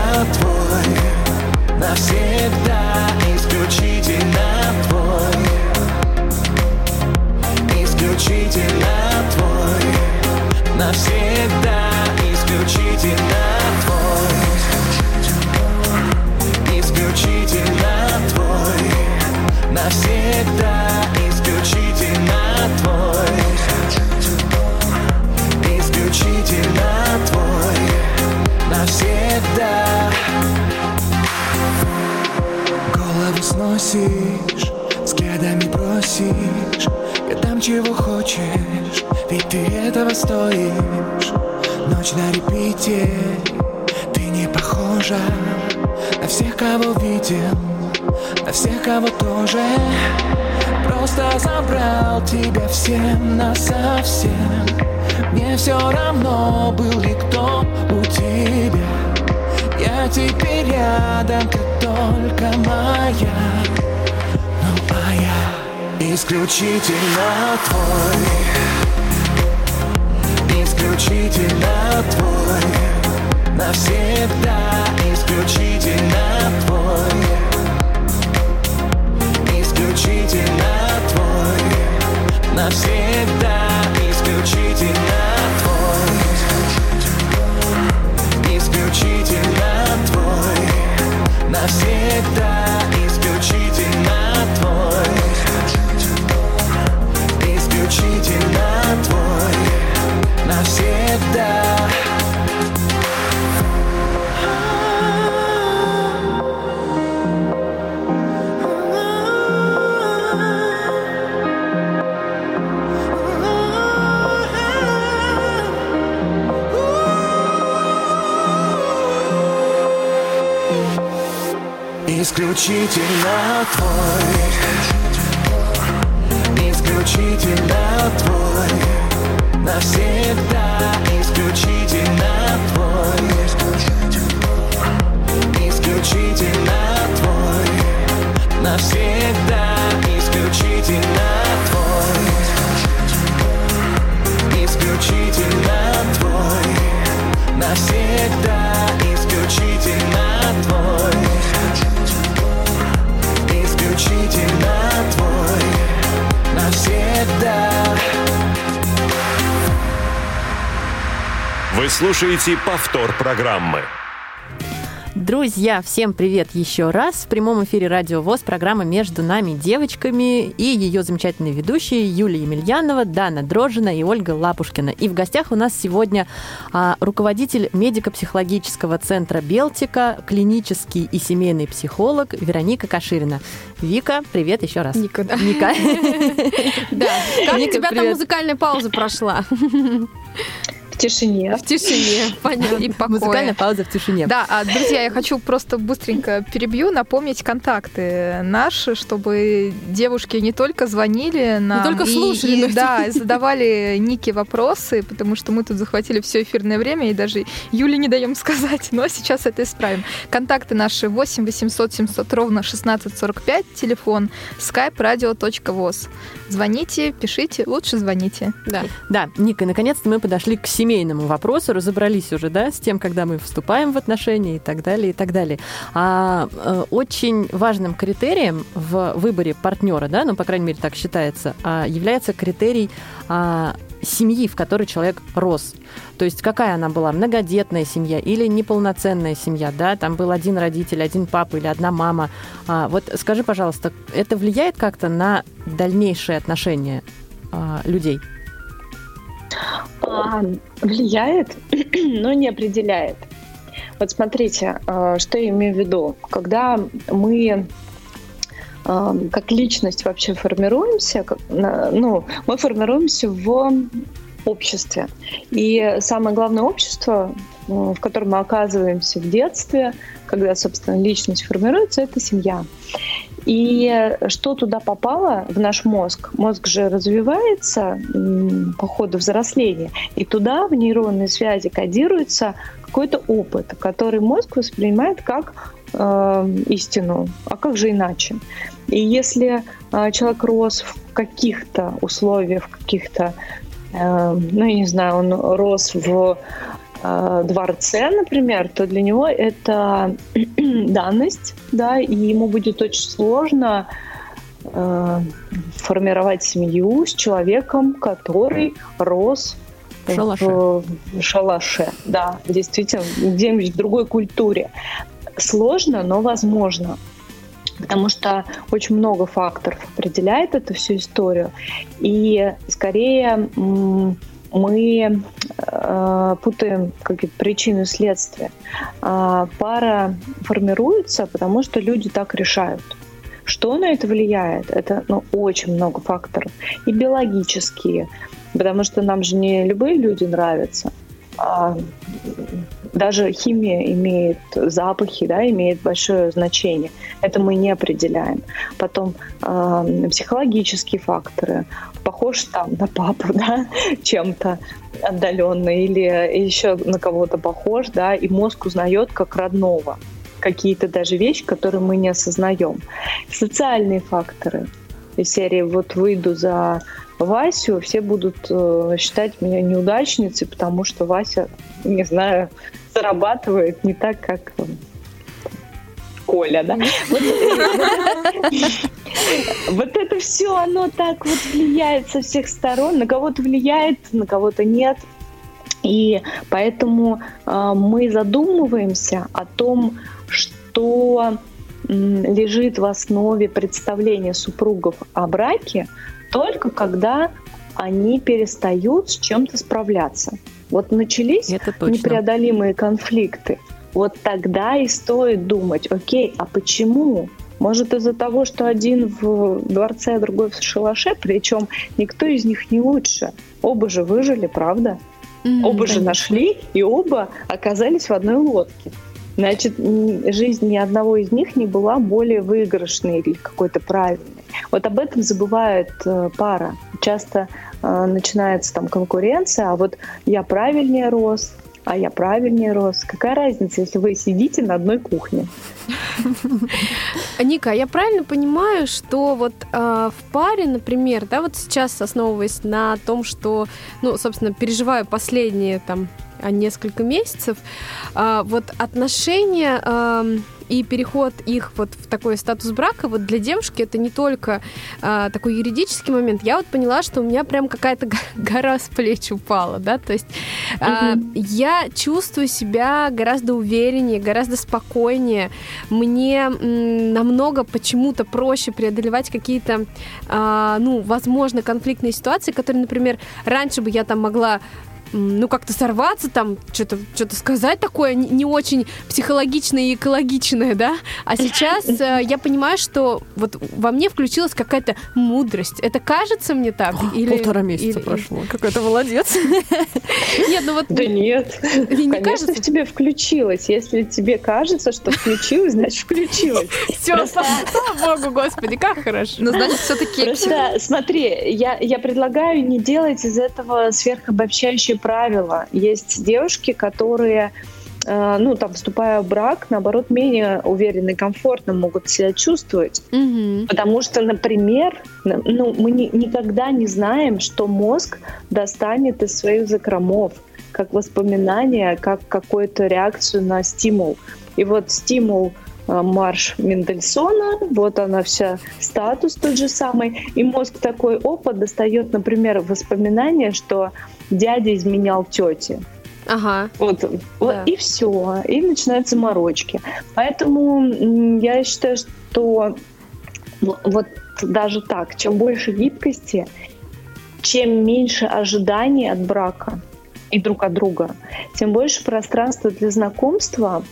сносишь, взглядами просишь. Я дам чего хочешь, ведь ты этого стоишь. Ночь на репите, ты не похожа на всех, кого видел, на всех, кого тоже. Просто забрал тебя всем на совсем Мне все равно, был ли кто у тебя. Я теперь рядом, ты только моя исключительно твой. Исключительно твой. Навсегда исключительно твой. Исключительно твой. Навсегда исключительно твой. Исключительно твой. Навсегда действительно твой навсегда. Исключительно твой. Исключительно твой. Навсегда исключительно твой. Исключительно твой. Навсегда исключительно твой. Исключительно твой. Навсегда исключительно твой. Исключительно твой. Навсегда. Вы слушаете повтор программы. Друзья, всем привет еще раз. В прямом эфире Радио ВОЗ, программа «Между нами девочками» и ее замечательные ведущие Юлия Емельянова, Дана Дрожина и Ольга Лапушкина. И в гостях у нас сегодня а, руководитель медико-психологического центра «Белтика», клинический и семейный психолог Вероника Каширина. Вика, привет еще раз. Ника, да. Ника. Да. Как у тебя там музыкальная пауза прошла? В тишине. В тишине, понятно. И покое. Музыкальная пауза в тишине. Да, а, друзья, я хочу просто быстренько перебью, напомнить контакты наши, чтобы девушки не только звонили нам, только и- слушали, и, но и- да, задавали Нике вопросы, потому что мы тут захватили все эфирное время и даже Юле не даем сказать, но сейчас это исправим. Контакты наши 8 800 700 ровно 1645, телефон skype radio.voz. Звоните, пишите, лучше звоните. Да. Да, Ника, и наконец-то мы подошли к семейному вопросу, разобрались уже, да, с тем, когда мы вступаем в отношения и так далее, и так далее. А э, очень важным критерием в выборе партнера, да, ну, по крайней мере, так считается, а, является критерий а, семьи, в которой человек рос. То есть какая она была, многодетная семья или неполноценная семья, да, там был один родитель, один папа или одна мама. А, вот скажи, пожалуйста, это влияет как-то на дальнейшие отношения а, людей? А, влияет, но не определяет. Вот смотрите, а, что я имею в виду. Когда мы а, как личность вообще формируемся, ну, мы формируемся в обществе. И самое главное общество, в котором мы оказываемся в детстве, когда, собственно, личность формируется, это семья. И что туда попало в наш мозг? Мозг же развивается по ходу взросления, и туда в нейронные связи кодируется какой-то опыт, который мозг воспринимает как э, истину. А как же иначе? И если э, человек рос в каких-то условиях, в каких-то, э, ну, я не знаю, он рос в э, дворце, например, то для него это данность, да, и ему будет очень сложно э, формировать семью с человеком, который рос В шалаше. в, в шалаше, да, действительно, где-нибудь в другой культуре. Сложно, но возможно. Потому что очень много факторов определяет эту всю историю. И скорее мы э, путаем какие-то причины и следствия. А пара формируется, потому что люди так решают. Что на это влияет? Это ну, очень много факторов. И биологические, потому что нам же не любые люди нравятся. А даже химия имеет запахи, да, имеет большое значение. Это мы не определяем. Потом э, психологические факторы. Похож там на папу, да, чем-то отдаленно, или еще на кого-то похож, да, и мозг узнает как родного какие-то даже вещи, которые мы не осознаем. Социальные факторы. Из серии вот выйду за Васю, все будут э, считать меня неудачницей, потому что Вася, не знаю, зарабатывает не так, как э, Коля, да? Вот, это все, оно так вот влияет со всех сторон. На кого-то влияет, на кого-то нет. И поэтому э, мы задумываемся о том, что лежит в основе представления супругов о браке, только когда они перестают с чем-то справляться. Вот начались Это точно. непреодолимые конфликты. Вот тогда и стоит думать, окей, а почему? Может из-за того, что один в дворце, а другой в шалаше, причем никто из них не лучше. Оба же выжили, правда? Оба же нашли, и оба оказались в одной лодке. значит, жизнь ни одного из них не была более выигрышной или какой-то правильной. Вот об этом забывает э, пара. Часто начинается там конкуренция, а вот я правильнее рос, а я правильнее рос. Какая разница, если вы сидите на одной кухне? Ника, а я правильно понимаю, что вот э, в паре, например, да, вот сейчас основываясь на том, что, ну, собственно, переживаю последние там а, несколько месяцев, а, вот отношения ам, и переход их вот в такой статус брака, вот для девушки это не только а, такой юридический момент. Я вот поняла, что у меня прям какая-то го- гора с плеч упала, да, то есть а, я чувствую себя гораздо увереннее, гораздо спокойнее. Мне м, намного почему-то проще преодолевать какие-то, а, ну, возможно, конфликтные ситуации, которые, например, раньше бы я там могла ну, как-то сорваться, там, что-то что сказать такое не очень психологичное и экологичное, да? А сейчас э, я понимаю, что вот во мне включилась какая-то мудрость. Это кажется мне так? Или, Полтора месяца или- прошло. Какой то молодец. Нет, ну вот... Да нет. Не кажется? в тебе включилось. Если тебе кажется, что включилось, значит включилось. Все, слава, богу, господи, как хорошо. Ну, значит, все-таки Просто смотри, я, я предлагаю не делать из этого сверхобобщающее правило. Есть девушки, которые э, ну, там, вступая в брак, наоборот, менее уверенно и комфортно могут себя чувствовать. Мгм. Потому что, например, ну, мы ни- никогда не знаем, что мозг достанет из своих закромов, как воспоминание, как какую-то реакцию на стимул. И вот стимул марш Мендельсона, вот она вся, статус тот же самый, и мозг такой, опа, достает, например, воспоминание, что дядя изменял тете. Ага. Вот, вот Да. и все, и начинаются морочки. Поэтому я считаю, что вот даже так, чем больше гибкости, чем меньше ожиданий от брака и друг от друга, тем больше пространства для знакомства,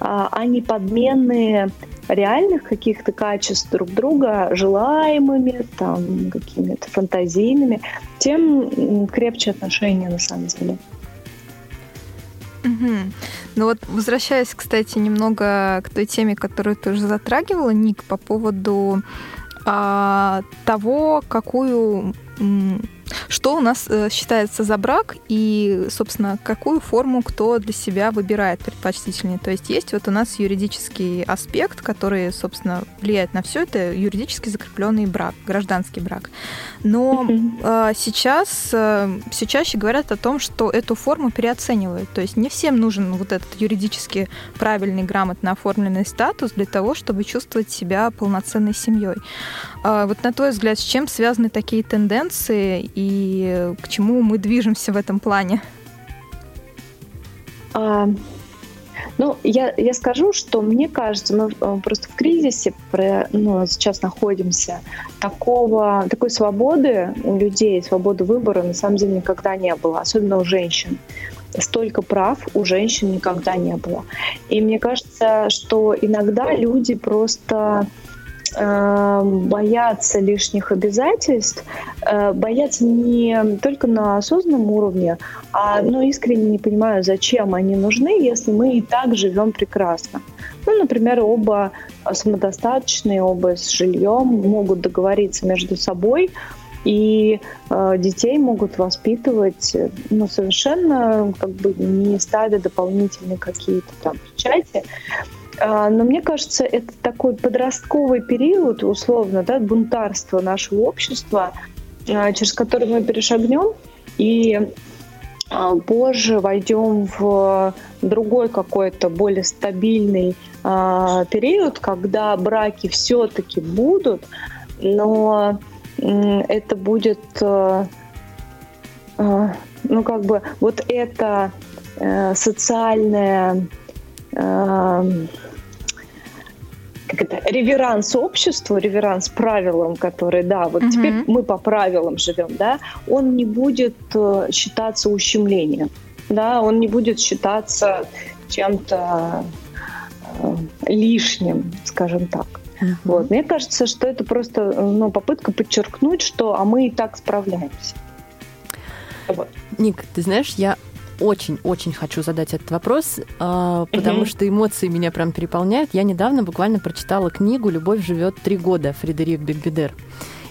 а а не подменные реальных каких-то качеств друг друга желаемыми, там, какими-то фантазийными, тем крепче отношения на самом деле. Мгм. Ну вот, возвращаясь, кстати, немного к той теме, которую ты уже затрагивала, Ник, по поводу а, того, какую... Что у нас э, считается за брак и, собственно, какую форму кто для себя выбирает предпочтительнее. То есть есть вот у нас юридический аспект, который, собственно, влияет на все это, юридически закрепленный брак, гражданский брак. Но а, сейчас э, все чаще говорят о том, что эту форму переоценивают. То есть не всем нужен вот этот юридически правильный, грамотно оформленный статус для того, чтобы чувствовать себя полноценной семьей. А Вот на твой взгляд, с чем связаны такие тенденции и к чему мы движемся в этом плане? А, ну, я, я скажу, что мне кажется, мы э, просто в кризисе про- ну, сейчас находимся. Такого, такой свободы у людей, свободы выбора на самом деле никогда не было, особенно у женщин. Столько прав у женщин никогда не было. И мне кажется, что иногда люди просто боятся лишних обязательств, э, боятся не только на осознанном уровне, а ну, искренне не понимаю, зачем они нужны, если мы и так живем прекрасно. Ну, например, оба самодостаточные, оба с жильем могут договориться между собой, и э, детей могут воспитывать э, ну, совершенно как бы не ставя дополнительные какие-то там печати. А, Но мне кажется, это такой подростковый период, условно, да, бунтарства нашего общества, а, через который мы перешагнем и а, позже войдем в другой какой-то более стабильный период, когда браки все-таки будут, но это будет, э, э, ну как бы вот это э, социальное как это, реверанс обществу, реверанс правилам, которые, да, вот Мгм. теперь мы по правилам живем, да, он не будет э, считаться ущемлением, да, он не будет считаться чем-то э, лишним, скажем так. Вот. Мне кажется, что это просто ну, попытка подчеркнуть, что а мы и так справляемся. Вот. Ник, ты знаешь, я очень-очень хочу задать этот вопрос, а, потому Мгм. что эмоции меня прям переполняют. Я недавно буквально прочитала книгу «Любовь живет три года» Фредерик Бекбедер.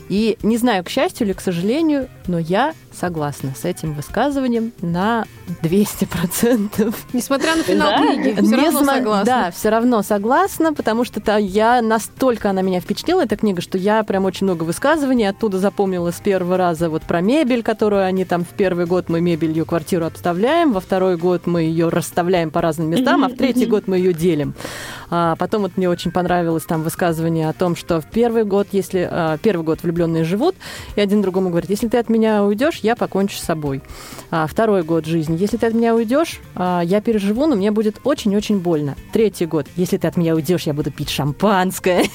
И не знаю, к счастью или к сожалению, но я согласна с этим высказыванием на 200%. Несмотря на финал Да? книги, все равно согласна. Да, все равно согласна, потому что та- я настолько она меня впечатлила, эта книга, что я прям очень много высказываний оттуда запомнила с первого раза вот про мебель, которую они там в первый год мы мебелью квартиру обставляем, во второй год мы ее расставляем по разным местам, а в третий год мы ее делим. А потом вот мне очень понравилось там высказывание о том, что в первый год, если а, первый год влюбленные живут, и один другому говорит, если ты от меня уйдешь, я покончу с собой. А второй год жизни, если ты от меня уйдешь, а, я переживу, но мне будет очень-очень больно. Третий год, если ты от меня уйдешь, я буду пить шампанское.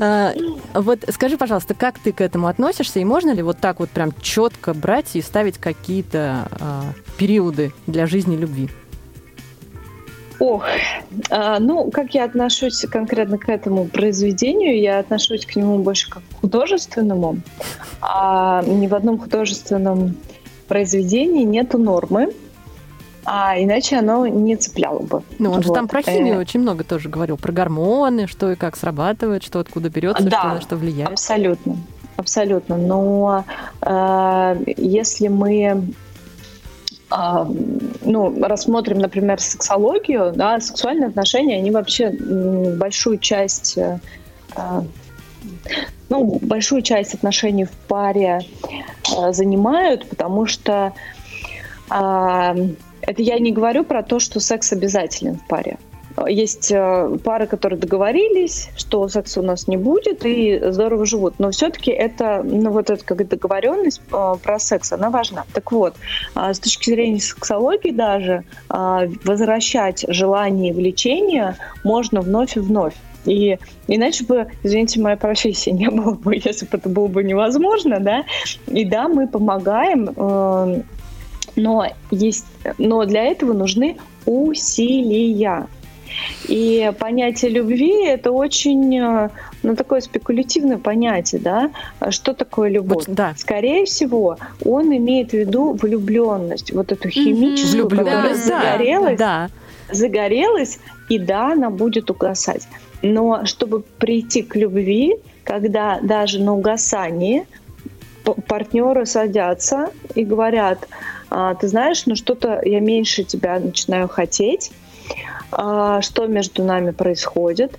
А, Вот скажи, пожалуйста, как ты к этому относишься, и можно ли вот так вот прям четко брать и ставить какие-то а, периоды для жизни любви? Ох, а, ну, как я отношусь конкретно к этому произведению, я отношусь к нему больше как к художественному. А ни в одном художественном произведении нету нормы, а иначе оно не цепляло бы. Ну, он же Вот. там про химию Э, очень много тоже говорил, про гормоны, что и как срабатывает, что откуда берется, Да. что на что влияет. Абсолютно, абсолютно. Но э, если мы ну, рассмотрим, например, сексологию, да, сексуальные отношения, они вообще большую часть, э, а, ну, большую часть отношений в паре э, занимают, потому что это я не говорю про то, что секс обязателен в паре. Есть э, пары, которые договорились, что секса у нас не будет, и здорово живут. Но все-таки это, ну вот эта как договоренность э, про секс, она важна. Так вот, а, с точки зрения сексологии даже а, возвращать желание и влечение можно вновь и вновь. И иначе бы, извините, моя профессия не было бы, если бы это было бы невозможно, да. И да, мы помогаем, э, но есть, но для этого нужны усилия. И понятие любви это очень, э, ну, такое спекулятивное понятие, да. Что такое любовь? Вот, да. Скорее всего, он имеет в виду влюбленность, вот эту химическую, которая Влюблённость, да, загорелась, да. загорелась, и да, она будет угасать. Но чтобы прийти к любви, когда даже на угасании партнеры садятся и говорят, «А, ты знаешь, ну что-то я меньше тебя начинаю хотеть, А, что между нами происходит,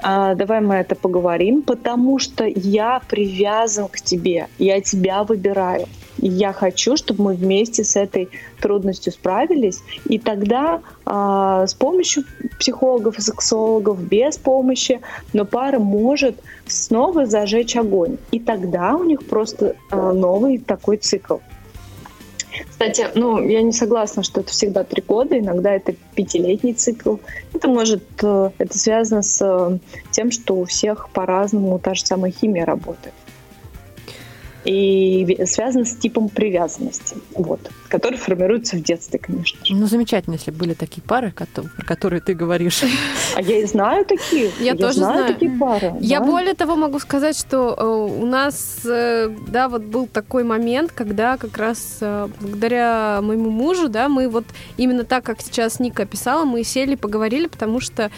А, давай мы это поговорим, потому что я привязан к тебе, я тебя выбираю. И Я хочу, чтобы мы вместе с этой трудностью справились, и тогда а, с помощью психологов и сексологов, без помощи, но пара может снова зажечь огонь. И тогда у них просто а, новый такой цикл. Кстати, ну, я не согласна, что это всегда три года, иногда это пятилетний цикл. Это может, э, это связано с э, тем, что у всех по-разному та же самая химия работает. И связано с типом привязанности, вот, который формируется в детстве, конечно же. Ну, замечательно, если бы были такие пары, про которые ты говоришь. А я и знаю таких. Я тоже знаю. такие пары. Я да. более того могу сказать, что э, у нас, э, да, вот был такой момент, когда как раз э, благодаря моему мужу, да, мы вот именно так, как сейчас Ника описала, мы сели, поговорили, потому что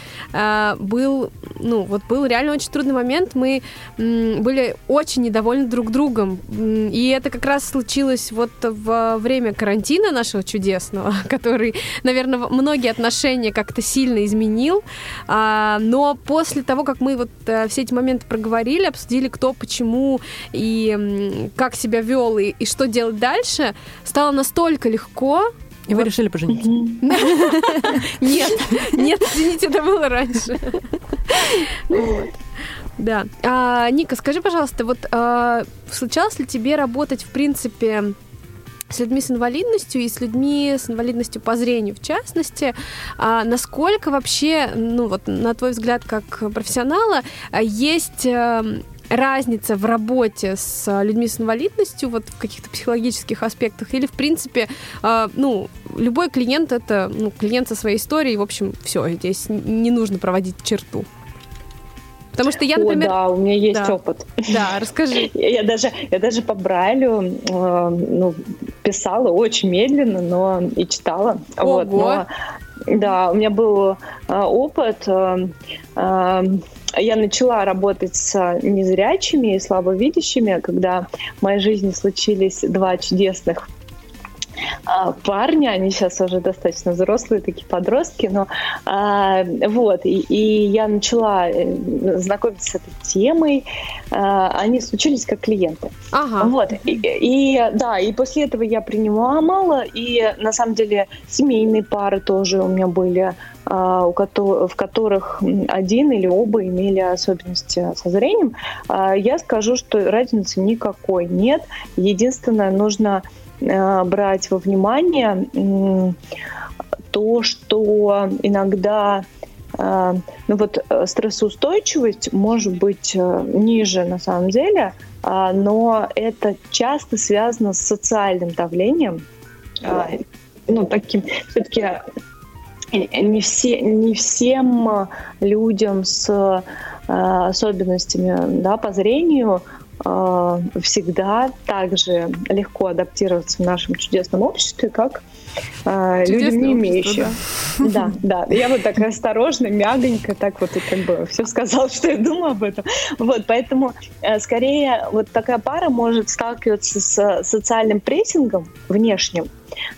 был, ну, вот был реально очень трудный момент, мы были очень недовольны друг другом, и это как раз случилось вот во время карантина нашего чудесного, который, наверное, многие отношения как-то сильно изменил, а, но после того, как мы вот э, все эти моменты проговорили, обсудили, кто, почему и как себя вел и, и что делать дальше, стало настолько легко. И вы Вот. решили пожениться. Нет, нет, извините, это было раньше. Да. А, Ника, скажи, пожалуйста, вот а, случалось ли тебе работать, в принципе, с людьми с инвалидностью и с людьми с инвалидностью по зрению, в частности, а насколько вообще, ну вот на твой взгляд как профессионала, а, есть эм, разница в работе с людьми с инвалидностью вот в каких-то психологических аспектах или в принципе а, ну любой клиент это ну, клиент со своей историей в общем все здесь не нужно проводить черту Потому что я, О, например... да, у меня есть Да. опыт. Да, расскажи. Я даже, я даже по Брайлю э, ну, писала очень медленно, но и читала. Вот, Ого. но, да, у меня был э, опыт. э, э, я начала работать с незрячими и слабовидящими, когда в моей жизни случились два чудесных парня, они сейчас уже достаточно взрослые, такие подростки, но а, вот, и, и я начала э, знакомиться с этой темой, А, они случились как клиенты. Ага. Вот, и, и, да, и после этого я принимала мало, и на самом деле семейные пары тоже у меня были, а, у кото- в которых один или оба имели особенности со зрением. А, Я скажу, что разницы никакой нет. Единственное, нужно брать во внимание то, что иногда э, ну вот э, стрессоустойчивость может быть э, ниже на самом деле, а, но это часто связано с социальным давлением. А, Ну, таким все-таки не, все, не всем э, людям с э, особенностями да, по зрению э, всегда так же легко адаптироваться в нашем чудесном обществе, как э, людям Чудесное не общество, имеющим. Да, да. Я вот так осторожно, мягонько, так вот и как бы все сказала, что я думаю об этом. Вот, поэтому э, скорее вот такая пара может сталкиваться с социальным прессингом внешним,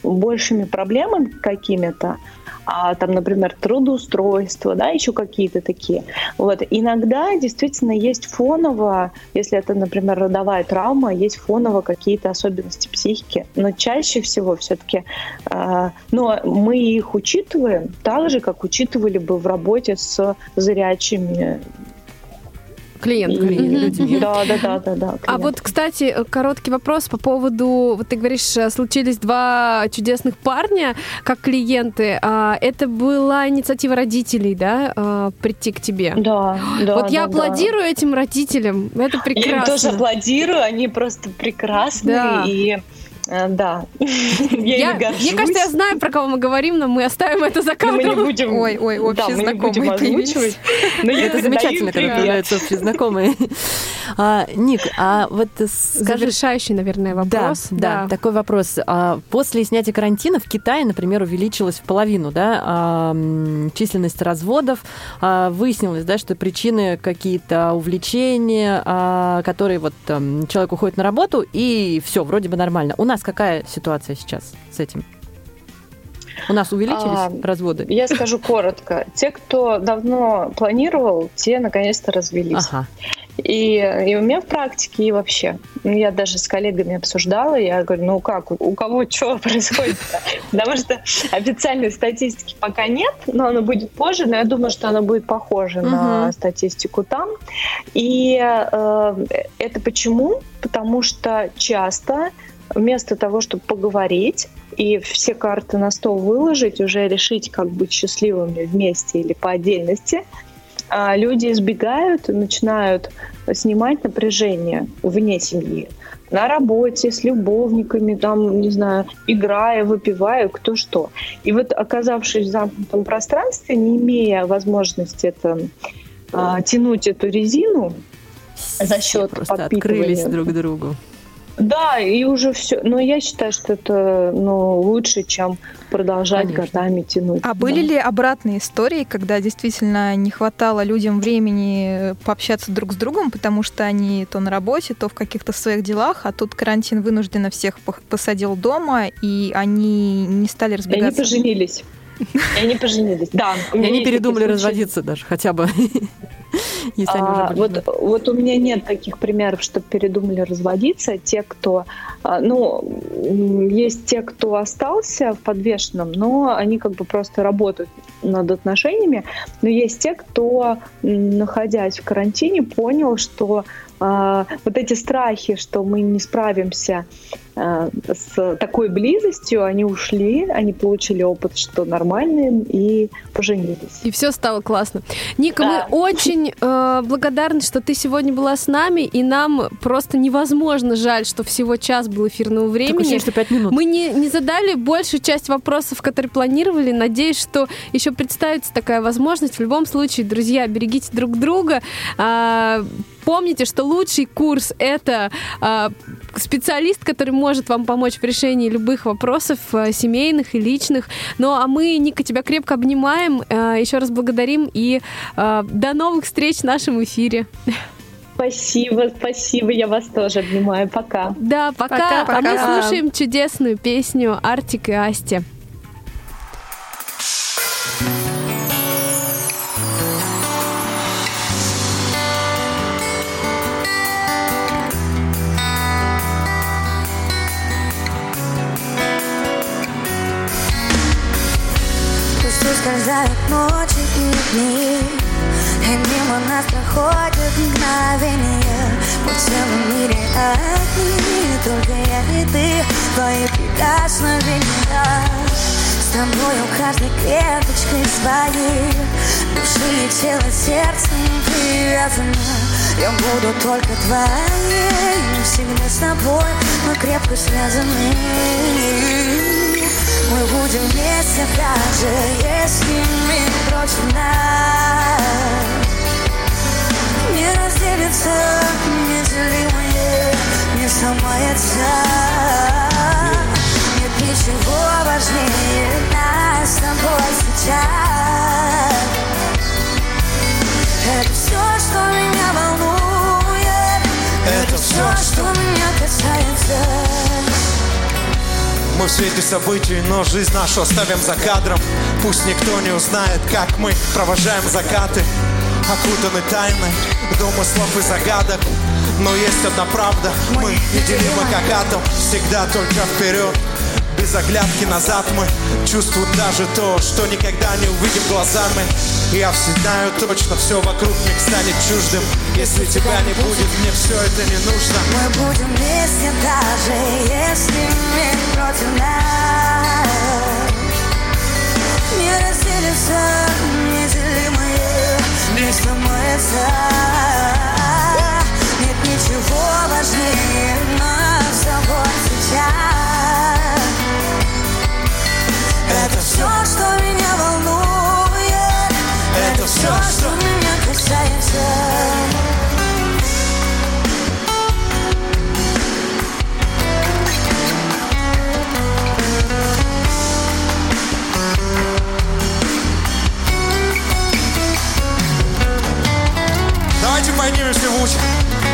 большими проблемами какими-то, а, там, например, трудоустройство, да, еще какие-то такие. Вот. Иногда действительно есть фоново, если это, например, родовая травма, есть фоново какие-то особенности психики, но чаще всего все-таки, но мы их учитываем так же, как учитывали бы в работе с зрячими Клиентками. и- людьми. Да, да, да, да, да. А клиентами. вот, кстати, короткий вопрос по поводу, вот ты говоришь, э, случились два чудесных парня как клиенты. А Это была инициатива родителей, да, а, прийти к тебе? Да, да. вот я да, да. аплодирую этим родителям, это Я им прекрасно. тоже аплодирую, они просто прекрасные. Да. И да, я, мне кажется, я знаю, про кого мы говорим, но мы оставим это за Но мы не кадром. будем, Ой, ой, да, общие мы не будем знакомые. Но Это замечательно, когда появляются общие знакомые. А, Ник, а вот скажи, Завершающий, наверное, вопрос. Да, да, такой вопрос. А, После снятия карантина в Китае, например, увеличилась в половину да, а, численность разводов. А, Выяснилось, да, что причины какие-то увлечения, а, которые вот человек уходит на работу, и все, вроде бы нормально. У нас какая ситуация сейчас с этим? У нас увеличились А, разводы? Я скажу коротко. Те, кто давно планировал, те наконец-то развелись. Ага. И, и у меня в практике, и вообще. Я даже с коллегами обсуждала, я говорю, ну как, у, кого что происходит Потому что официальной статистики пока нет, но она будет позже, но я думаю, что она будет похожа на статистику там. И э, это почему? Потому что часто вместо того, чтобы поговорить и все карты на стол выложить, уже решить, как быть счастливыми вместе или по отдельности, а, люди избегают и начинают снимать напряжение вне семьи. На работе, с любовниками, там, не знаю, играя, выпивая, кто что. И вот оказавшись в замкнутом пространстве, не имея возможности это, а, тянуть эту резину за счет Просто открылись подпитывания. друг другу. Да, и уже все. Но я считаю, что это ну, лучше, чем продолжать Конечно. годами тянуть. А были Да. ли обратные истории, когда действительно не хватало людям времени пообщаться друг с другом, потому что они то на работе, то в каких-то своих делах, а тут карантин вынужденно всех посадил дома, и они не стали И они разбегаться? поженились. И они поженились. Да. И они передумали разводиться даже, хотя бы. Если они уже А, вот, вот у меня нет таких примеров, что передумали разводиться. Те, кто, а, ну, есть те, кто остался в подвешенном, но они как бы просто работают над отношениями. Но есть те, кто, находясь в карантине, понял, что а, вот эти страхи, что мы не справимся а, с такой близостью, они ушли, они получили опыт, что нормальные, и поженились. И все стало классно. Ника, Да. мы очень э, благодарны, что ты сегодня была с нами, и нам просто невозможно жаль, что всего час был эфирного времени. ощущение, что пять минут. Мы не, не задали большую часть вопросов, которые планировали. Надеюсь, что еще представится такая возможность. В любом случае, друзья, берегите друг друга. А, Помните, что лучший курс это а, специалист, который может вам помочь в решении любых вопросов а, семейных и личных. Ну а мы, Ника, тебя крепко обнимаем, а, еще раз благодарим и а, до новых встреч в нашем эфире. Спасибо, спасибо, я вас тоже обнимаю. Пока. Да, пока. Пока, А мы пока. слушаем чудесную песню Артик и Асти. Пусть ускользают ночи и дни И мимо нас проходят мгновения. Мы в мире одни Только я и ты Твои прикосновения. С тобою каждой клеточкой своей. Души и тело сердцем привязано. Я буду только твоей Всегда с тобой мы крепко связаны мы будем вместе даже если мир против нас? Не разделится неделимое, не сломается. Нет ничего важнее нас с тобой сейчас. Это все, что меня волнует. Это все, что меня касается Мы в свете событий, но жизнь нашу оставим за кадром. Пусть никто не узнает, как мы провожаем закаты. Окутаны тайной домыслов и загадок. Но есть одна правда, мы неделимы как атом. Всегда только вперед, без оглядки назад Мы чувствуем даже то, что никогда не увидим глазами. Я все знаю точно, все вокруг мне станет чуждым. Если тебя не будет, мне все это не нужно. Мы будем вместе даже если мир против нас. Не разделится неделимое, не сломается Нет ничего важнее нас с тобой сейчас Это все, что меня волнует Это все, что меня касается Давайте поднимемся в уч.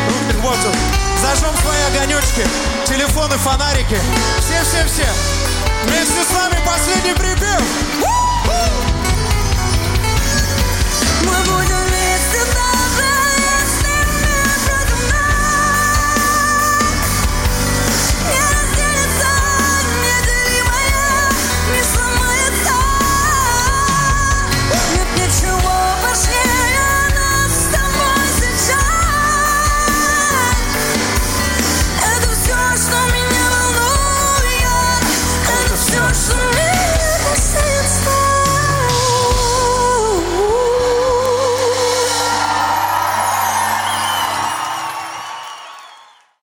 Руки в воздух. Зажжем свои огонечки, телефоны, фонарики. Все-все-все. Вместе с вами последний припев.